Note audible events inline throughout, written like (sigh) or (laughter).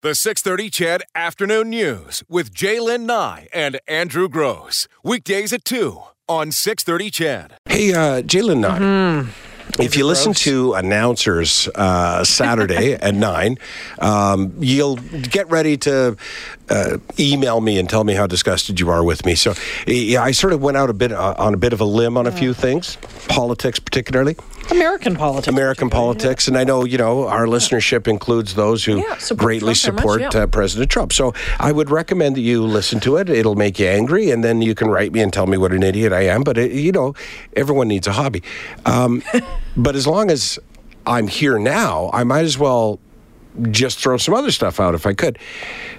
The 630 CHED Afternoon News with Jaylen Nye and Andrew Gross. Weekdays at 2 on 630 CHED. Hey, uh, Jaylen Nye. If you listen to announcers uh, Saturday (laughs) at nine, um, you'll get ready to uh, email me and tell me how disgusted you are with me. So, yeah, I sort of went out a bit uh, on a bit of a limb on a few things, politics particularly, American politics. American politics, and I know you know our listenership includes those who Yeah, support greatly Trump support much, yeah. uh, President Trump. So, I would recommend that you listen to it. It'll make you angry, and then you can write me and tell me what an idiot I am. But it, you know, everyone needs a hobby. Um, (laughs) but as long as I'm here now, I might as well just throw some other stuff out if I could.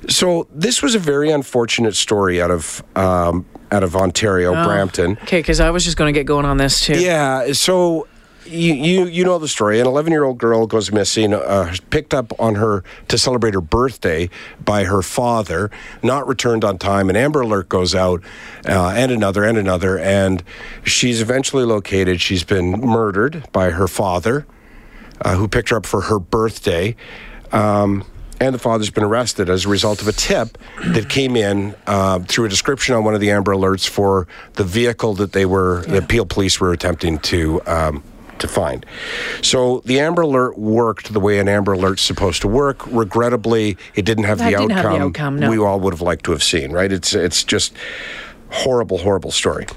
So this was a very unfortunate story out of um, out of Ontario, Brampton. Okay, because I was just going to get going on this too. Yeah. So you you, you know the story. An 11 year old girl goes missing, uh, picked up on her to celebrate her birthday by her father, not returned on time. An Amber Alert goes out, uh, and another and another, and she's eventually located. She's been murdered by her father, uh, who picked her up for her birthday. Um, and the father's been arrested as a result of a tip that came in uh, through a description on one of the Amber Alerts for the vehicle that they were, the Peel police were attempting to. Um, to find. So the Amber Alert worked the way an Amber Alert's supposed to work. Regrettably, it didn't have, the, didn't outcome have the outcome, no. we all would have liked to have seen, right? It's it's just horrible, horrible story.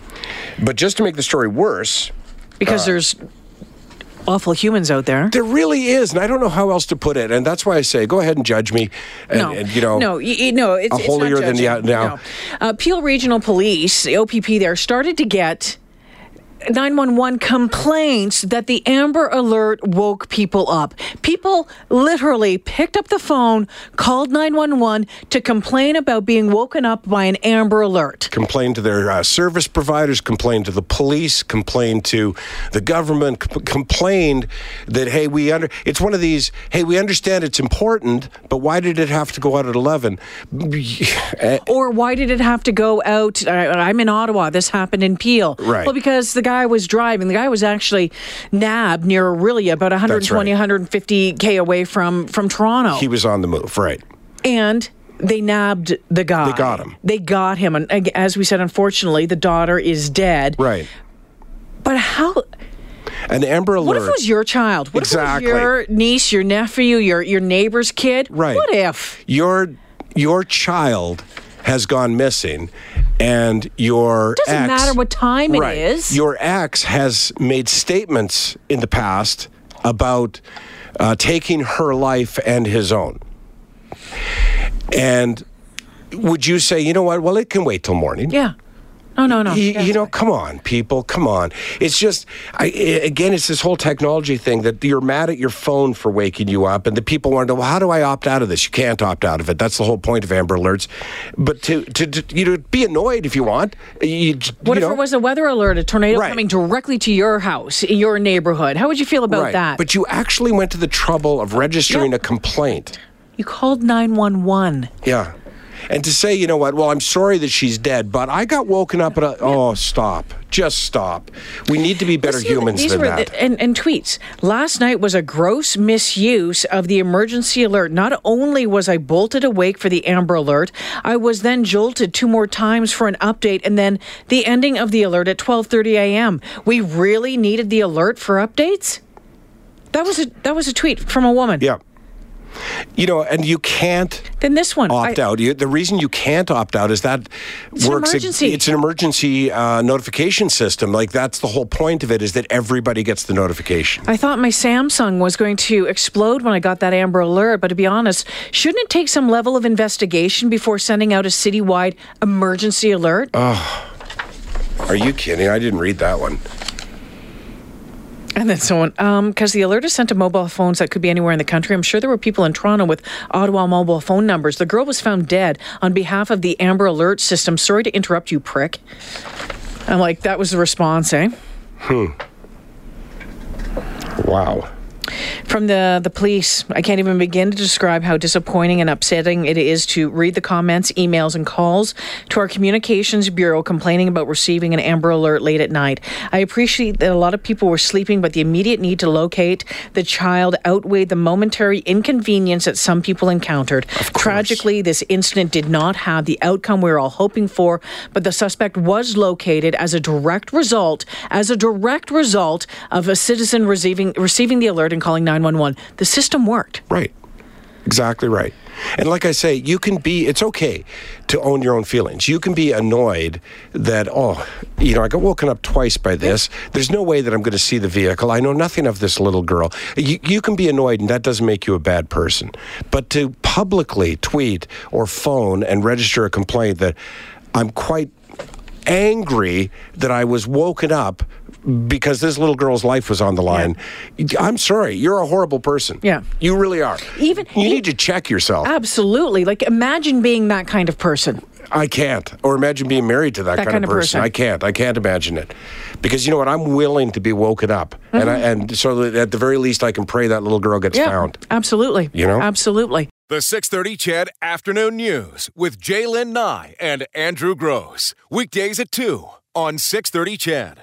But just to make the story worse, Because there's awful humans out there. There really is, and I don't know how else to put it. And that's why I say, go ahead and judge me. And, no, and, you know, no, no. It's, a it's not holier than the- now- No. Uh, Peel Regional Police, the OPP, there started to get 911 complaints that the Amber Alert woke people up. People literally picked up the phone, called 911 to complain about being woken up by an Amber Alert. Complained to their uh, service providers, complained to the police, complained to the government, c- complained that hey, we under. It's one of these. Hey, we understand it's important, but why did it have to go out at eleven? Eh, Or why did it have to go out? I'm in Ottawa. This happened in Peel. Right. Well, because the guy was driving. The guy was actually nabbed near Orillia, about 120, right. 150 k away from from Toronto. he was on the move, right? and they nabbed the guy. They got him. They got him, and as we said, unfortunately, the daughter is dead. Right. But how? An Amber Alert. What if it was your child? What Exactly. if it was your niece, your nephew, your your neighbor's kid? Right. What if? your your child has gone missing and your Doesn't ex, matter what time it right, is. your ex has made statements in the past about uh, taking her life and his own and would you say you know what well it can wait till morning Yeah. No, no, no. you, you know, come on, people, come on. It's just, I, again, it's this whole technology thing that you're mad at your phone for waking you up, and the people want to know, well, how do I opt out of this? You can't opt out of it. That's the whole point of Amber Alerts. But to, to, to you know, be annoyed if you want. You, What you if know, it was a weather alert, a tornado Right. coming directly to your house, in your neighborhood? How would you feel about right? that? But you actually went to the trouble of registering a complaint. you called 911. Yeah. And to say, you know what, well, I'm sorry that she's dead, but I got woken up at a, oh, stop. Just stop. We need to be better Listen, humans these than were that. The, and, and tweets. Last night was a gross misuse of the emergency alert. Not only was I bolted awake for the Amber Alert, I was then jolted two more times for an update, and then the ending of the alert at 12:30 a.m. We really needed the alert for updates. That was a that was a tweet from a woman. yeah. You know, and you can't Then this one. opt I- out. You, the reason you can't opt out is that an works. emergency. It's an emergency uh, notification system. Like that's the whole point of it is that everybody gets the notification. I thought my Samsung was going to explode when I got that Amber Alert, but to be honest, shouldn't it take some level of investigation before sending out a citywide emergency alert? Are you kidding? I didn't read that one. And then someone, um, because the alert is sent to mobile phones that could be anywhere in the country. I'm sure there were people in Toronto with Ottawa mobile phone numbers. The girl was found dead on behalf of the Amber Alert system. Sorry to interrupt you, prick. I'm like, that was the response, eh? Hmm. Wow. From the, the police, I can't even begin to describe how disappointing and upsetting it is to read the comments, emails, and calls to our communications bureau complaining about receiving an Amber Alert late at night. I appreciate that a lot of people were sleeping, but the immediate need to locate the child outweighed the momentary inconvenience that some people encountered. Tragically, this incident did not have the outcome we were all hoping for, but the suspect was located as a direct result, as a direct result of a citizen receiving receiving the alert and calling 911. The system worked. Right. Exactly right. And like I say, you can be, it's okay to own your own feelings. You can be annoyed that, oh, you know, I got woken up twice by this. There's no way that I'm going to see the vehicle. I know nothing of this little girl. You, you can be annoyed, and that doesn't make you a bad person. But to publicly tweet or phone and register a complaint that I'm quite angry that I was woken up because this little girl's life was on the line. Yeah. I'm sorry, you're a horrible person. Yeah. You really are. Even You need to check yourself. Absolutely. Like imagine being that kind of person. I can't. Or imagine being married to that, that kind, kind, of, of person. person. I can't. I can't imagine it. Because you know what? I'm willing to be woken up. Mm-hmm. And I, and so that at the very least I can pray that little girl gets yeah, found. Absolutely. You know? Absolutely. The 630 CHED Afternoon News with Jaylen Nye and Andrew Gross. Weekdays at 2 on 630 CHED.